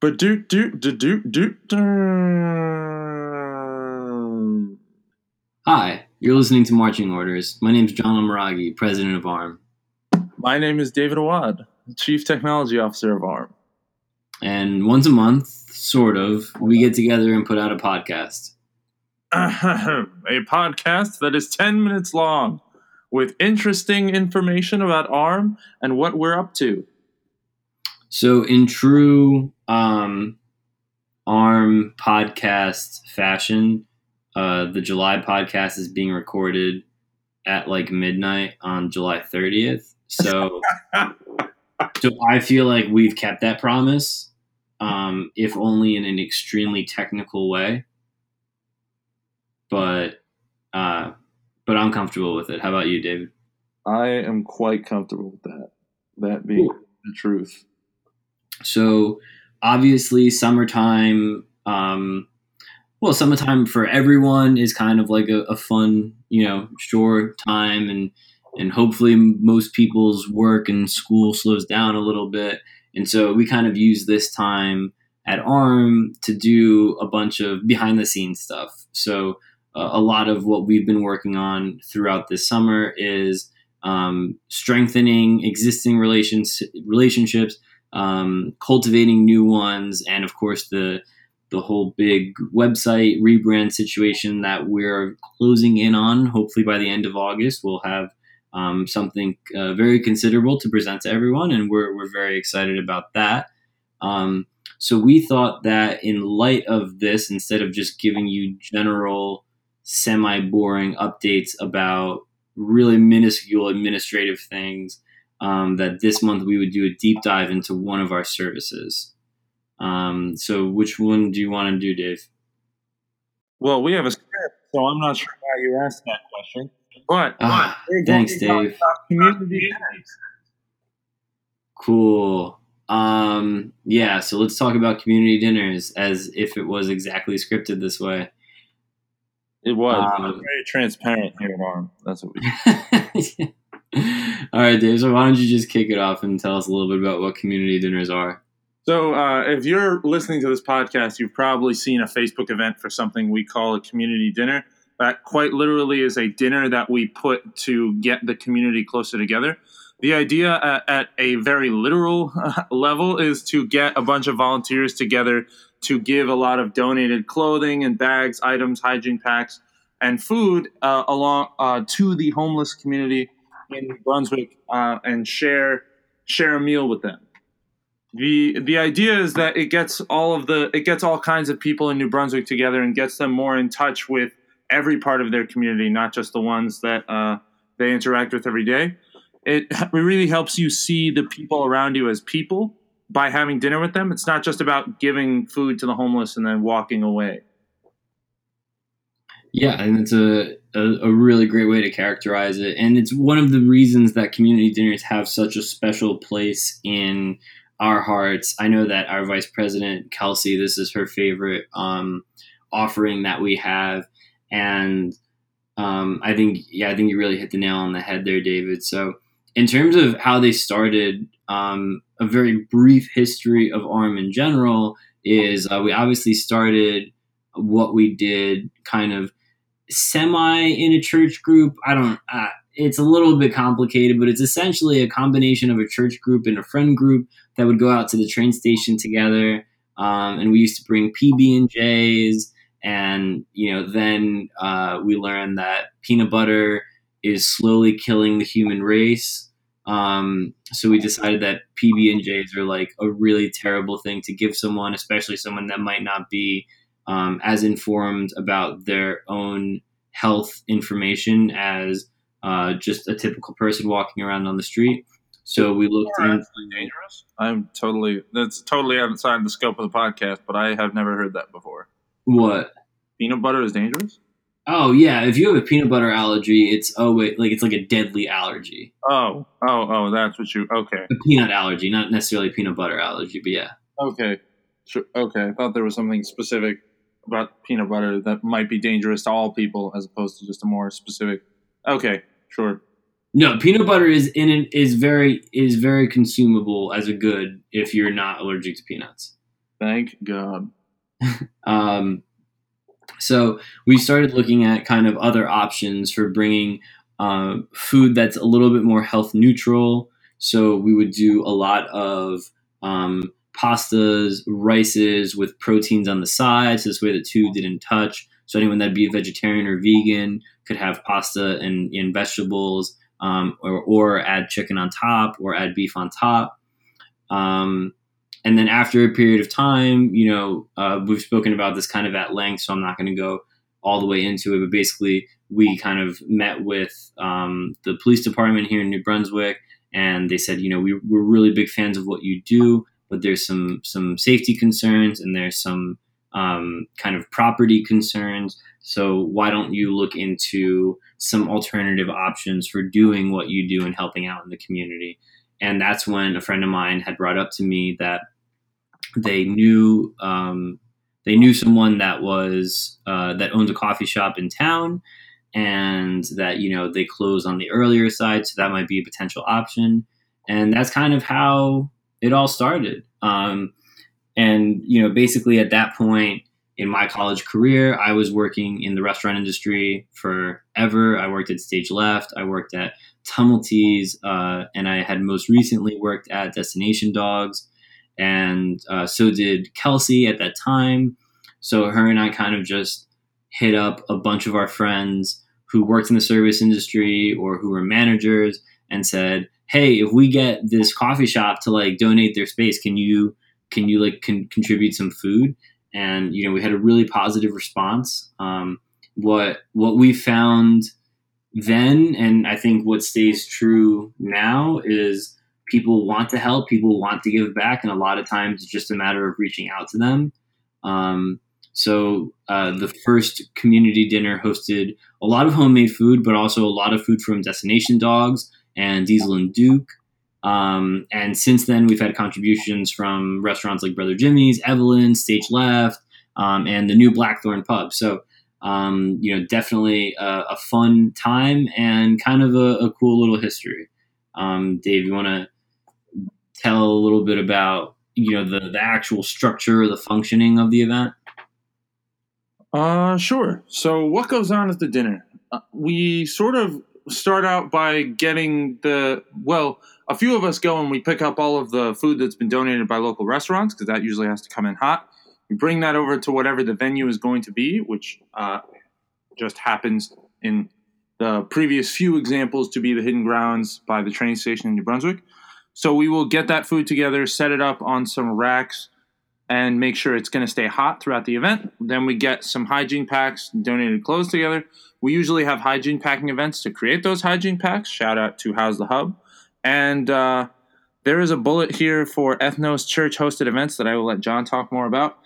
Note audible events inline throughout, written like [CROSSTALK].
But do do do do do. do. Hi, you're listening to Marching Orders. My name's John Amaragi, president of ARM. My name is David Awad, chief technology officer of ARM. And once a month, sort of, we get together and put out a podcast. [CLEARS THROAT] A podcast that is 10 minutes long with interesting information about ARM and what we're up to. So, in true um, ARM podcast fashion, uh, the July podcast is being recorded at like midnight on July 30th. So, [LAUGHS] so I feel like we've kept that promise, um, if only in an extremely technical way. But, uh, but I'm comfortable with it. How about you, David? I am quite comfortable with that. That being Cool. the truth. So obviously, summertime. Um, well, summertime for everyone is kind of like a, a fun, you know, short time, and and hopefully most people's work and school slows down a little bit, and so we kind of use this time at ARM to do a bunch of behind the scenes stuff. So uh, a lot of what we've been working on throughout this summer is um, strengthening existing relations relationships um, cultivating new ones, and of course the the whole big website rebrand situation that we're closing in on. Hopefully by the end of August, we'll have um, something uh, very considerable to present to everyone, and we're we're very excited about that. Um, so we thought that in light of this, instead of just giving you general, semi boring updates about really minuscule administrative things um, that this month we would do a deep dive into one of our services. Um, so, which one do you want to do, Dave? Well, we have a script, so I'm not sure why you asked that question. But, Ah, but thanks, going to talk Dave. community dinners. Cool. Um, yeah, so let's talk about community dinners as if it was exactly scripted this way. It was Um, very transparent here at ARM. That's what we. [LAUGHS] All right, Dave. So why don't you just kick it off and tell us a little bit about what community dinners are? So, uh, if you're listening to this podcast, you've probably seen a Facebook event for something we call a community dinner. That quite literally is a dinner that we put to get the community closer together. The idea at, at a very literal [LAUGHS] level is to get a bunch of volunteers together to give a lot of donated clothing and bags, items, hygiene packs, and food uh, along uh, to the homeless community in New Brunswick uh, and share share a meal with them the the idea is that it gets all of the it gets all kinds of people in New Brunswick together and gets them more in touch with every part of their community, not just the ones that uh, they interact with every day. It, [LAUGHS] it really helps you see the people around you as people by having dinner with them. It's not just about giving food to the homeless and then walking away. Yeah, and it's a, a, a really great way to characterize it. And it's one of the reasons that community dinners have such a special place in our hearts. I know that our vice president, Kelsey, this is her favorite um, offering that we have. And um, I think, yeah, I think you really hit the nail on the head there, David. So, in terms of how they started, um, a very brief history of ARM in general is uh, we obviously started what we did kind of semi in a church group. I don't. Uh, it's a little bit complicated, but it's essentially a combination of a church group and a friend group that would go out to the train station together. Um, and we used to bring PB and J's, and you know, then uh, we learned that peanut butter is slowly killing the human race. Um, so we decided that PB and J's are like a really terrible thing to give someone, especially someone that might not be um, as informed about their own health information as uh, just a typical person walking around on the street. So we looked Alright. into Dangerous. I'm totally that's totally outside the scope of the podcast, but I have never heard that before. what? Peanut butter is dangerous. Oh yeah, if you have a peanut butter allergy, it's oh wait, like it's like a deadly allergy, Oh, oh, oh, that's what you. Okay, a peanut allergy, not necessarily peanut butter allergy, but yeah. okay, sure. Okay, I thought there was something specific about peanut butter that might be dangerous to all people, as opposed to just a more specific. Okay, sure. No, peanut butter is in it is very is very consumable as a good if you're not allergic to peanuts. Thank God. [LAUGHS] um, so we started looking at kind of other options for bringing uh, food that's a little bit more health neutral. So we would do a lot of um, pastas, rices with proteins on the side. So this way the two didn't touch. So anyone that'd be a vegetarian or vegan could have pasta and, and vegetables, um, or, or add chicken on top, or add beef on top. Um, and then after a period of time, you know, uh, we've spoken about this kind of at length, so I'm not going to go all the way into it. But basically, we kind of met with um, the police department here in New Brunswick, and they said, you know, we, we're really big fans of what you do, but there's some some safety concerns and there's some um, kind of property concerns. So why don't you look into some alternative options for doing what you do and helping out in the community? and that's when a friend of mine had brought up to me that they knew um, they knew someone that was uh, that owns a coffee shop in town and that you know they close on the earlier side so that might be a potential option and that's kind of how it all started. Um, and you know basically at that point in my college career i was working in the restaurant industry forever. I worked at stage left. I worked at Tumulty's, uh, and I had most recently worked at Destination Dogs, and uh, so did Kelsey at that time. So her and I kind of just hit up a bunch of our friends who worked in the service industry or who were managers and said, "Hey, if we get this coffee shop to like donate their space, can you can you like con- contribute some food?" And you know, we had a really positive response. Um, what what we found then and I think what stays true now is people want to help, people want to give back, and a lot of times it's just a matter of reaching out to them. Um, so uh, the first community dinner hosted a lot of homemade food, but also a lot of food from Destination Dogs and Diesel and Duke. Um, and since then, we've had contributions from restaurants like Brother Jimmy's, Evelyn, Stage Left, um, and the new Blackthorn Pub. So um, you know, definitely a, a, fun time and kind of a, a cool little history. Um, Dave, you want to tell a little bit about you know the, the actual structure, the functioning of the event? Uh, sure. So, what goes on at the dinner? Uh, we sort of start out by getting the well. A few of us go and we pick up all of the food that's been donated by local restaurants because that usually has to come in hot. We bring that over to whatever the venue is going to be, which uh, just happens in the previous few examples to be the hidden grounds by the train station in New Brunswick. So we will get that food together, set it up on some racks, and make sure it's going to stay hot throughout the event. Then we get some hygiene packs, donated clothes together. We usually have hygiene packing events to create those hygiene packs. Shout out to House the Hub. And uh, there is a bullet here for Ethnos Church hosted events that I will let John talk more about.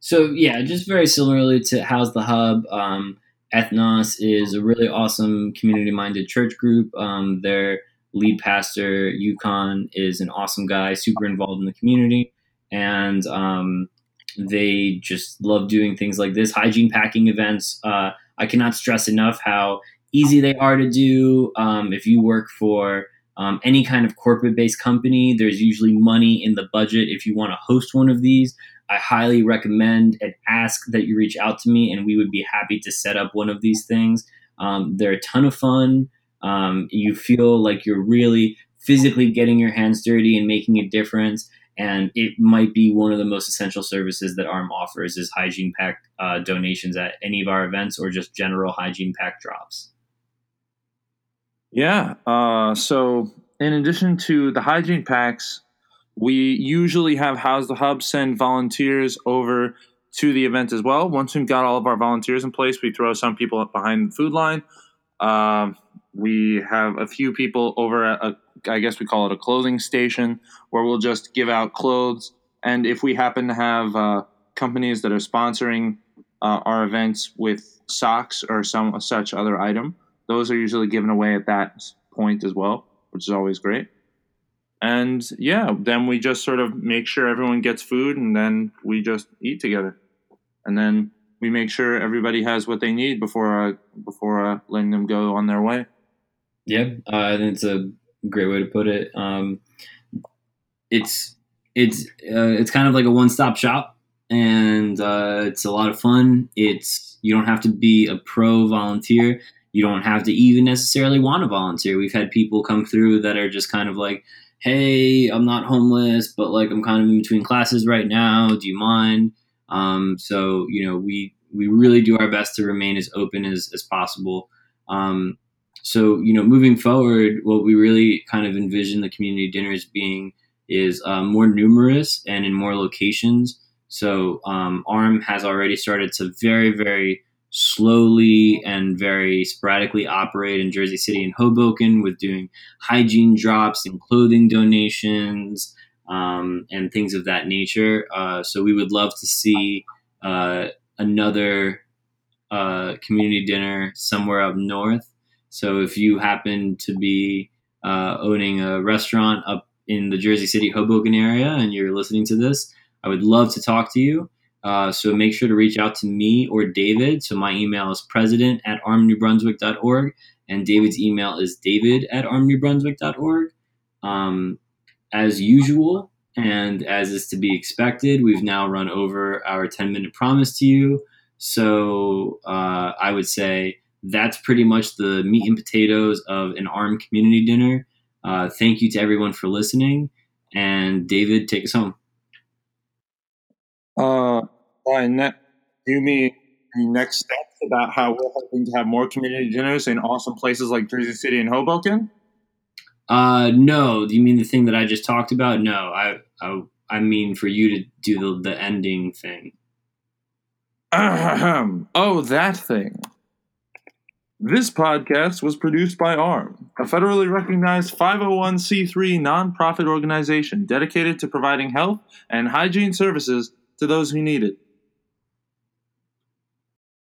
So yeah, just very similarly to House the Hub, um, Ethnos is a really awesome community-minded church group. Um, their lead pastor Yukon is an awesome guy, super involved in the community, and um, they just love doing things like this, hygiene packing events. Uh, I cannot stress enough how easy they are to do. Um, if you work for um, any kind of corporate based company, there's usually money in the budget if you want to host one of these. I highly recommend and ask that you reach out to me, and we would be happy to set up one of these things. Um, they're a ton of fun. Um, you feel like you're really physically getting your hands dirty and making a difference. And it might be one of the most essential services that ARM offers is hygiene pack uh, donations at any of our events or just general hygiene pack drops. Yeah. Uh, so, in addition to the hygiene packs, we usually have House the Hub send volunteers over to the event as well. Once we've got all of our volunteers in place, we throw some people up behind the food line. Um, we have a few people over at a, I guess we call it a clothing station, where we'll just give out clothes. And if we happen to have uh, companies that are sponsoring uh, our events with socks or some such other item, those are usually given away at that point as well, which is always great and yeah, then we just sort of make sure everyone gets food, and then we just eat together, and then we make sure everybody has what they need before uh, before uh, letting them go on their way. Yeah, uh, think it's a great way to put it. Um, it's it's uh, it's kind of like a one stop shop, and uh, it's a lot of fun. It's you don't have to be a pro volunteer. You don't have to even necessarily want to volunteer. We've had people come through that are just kind of like, "Hey, I'm not homeless, but like I'm kind of in between classes right now. Do you mind?" Um, so you know, we we really do our best to remain as open as as possible. Um, so you know, moving forward, what we really kind of envision the community dinners being is uh, more numerous and in more locations. So um, ARM has already started to very, very slowly and very sporadically operate in Jersey City and Hoboken with doing hygiene drops and clothing donations um, and things of that nature. Uh, so we would love to see uh, another uh, community dinner somewhere up north. So if you happen to be uh, owning a restaurant up in the Jersey City Hoboken area and you're listening to this, I would love to talk to you. Uh, so make sure to reach out to me or David. So my email is president at armnewbrunswick.org and David's email is david at armnewbrunswick.org. Um, as usual, and as is to be expected, we've now run over our 10 minute promise to you. So uh, I would say that's pretty much the meat and potatoes of an ARM community dinner. Uh, thank you to everyone for listening. And David, take us home. Uh, by ne- do you mean the next steps about how we're hoping to have more community dinners in awesome places like Jersey City and Hoboken? Uh, no. Do you mean the thing that I just talked about? No, I, I, I mean for you to do the, the ending thing. Ahem. Oh, that thing. This podcast was produced by ARM, a federally recognized 501c3 nonprofit organization dedicated to providing health and hygiene services to those who need it.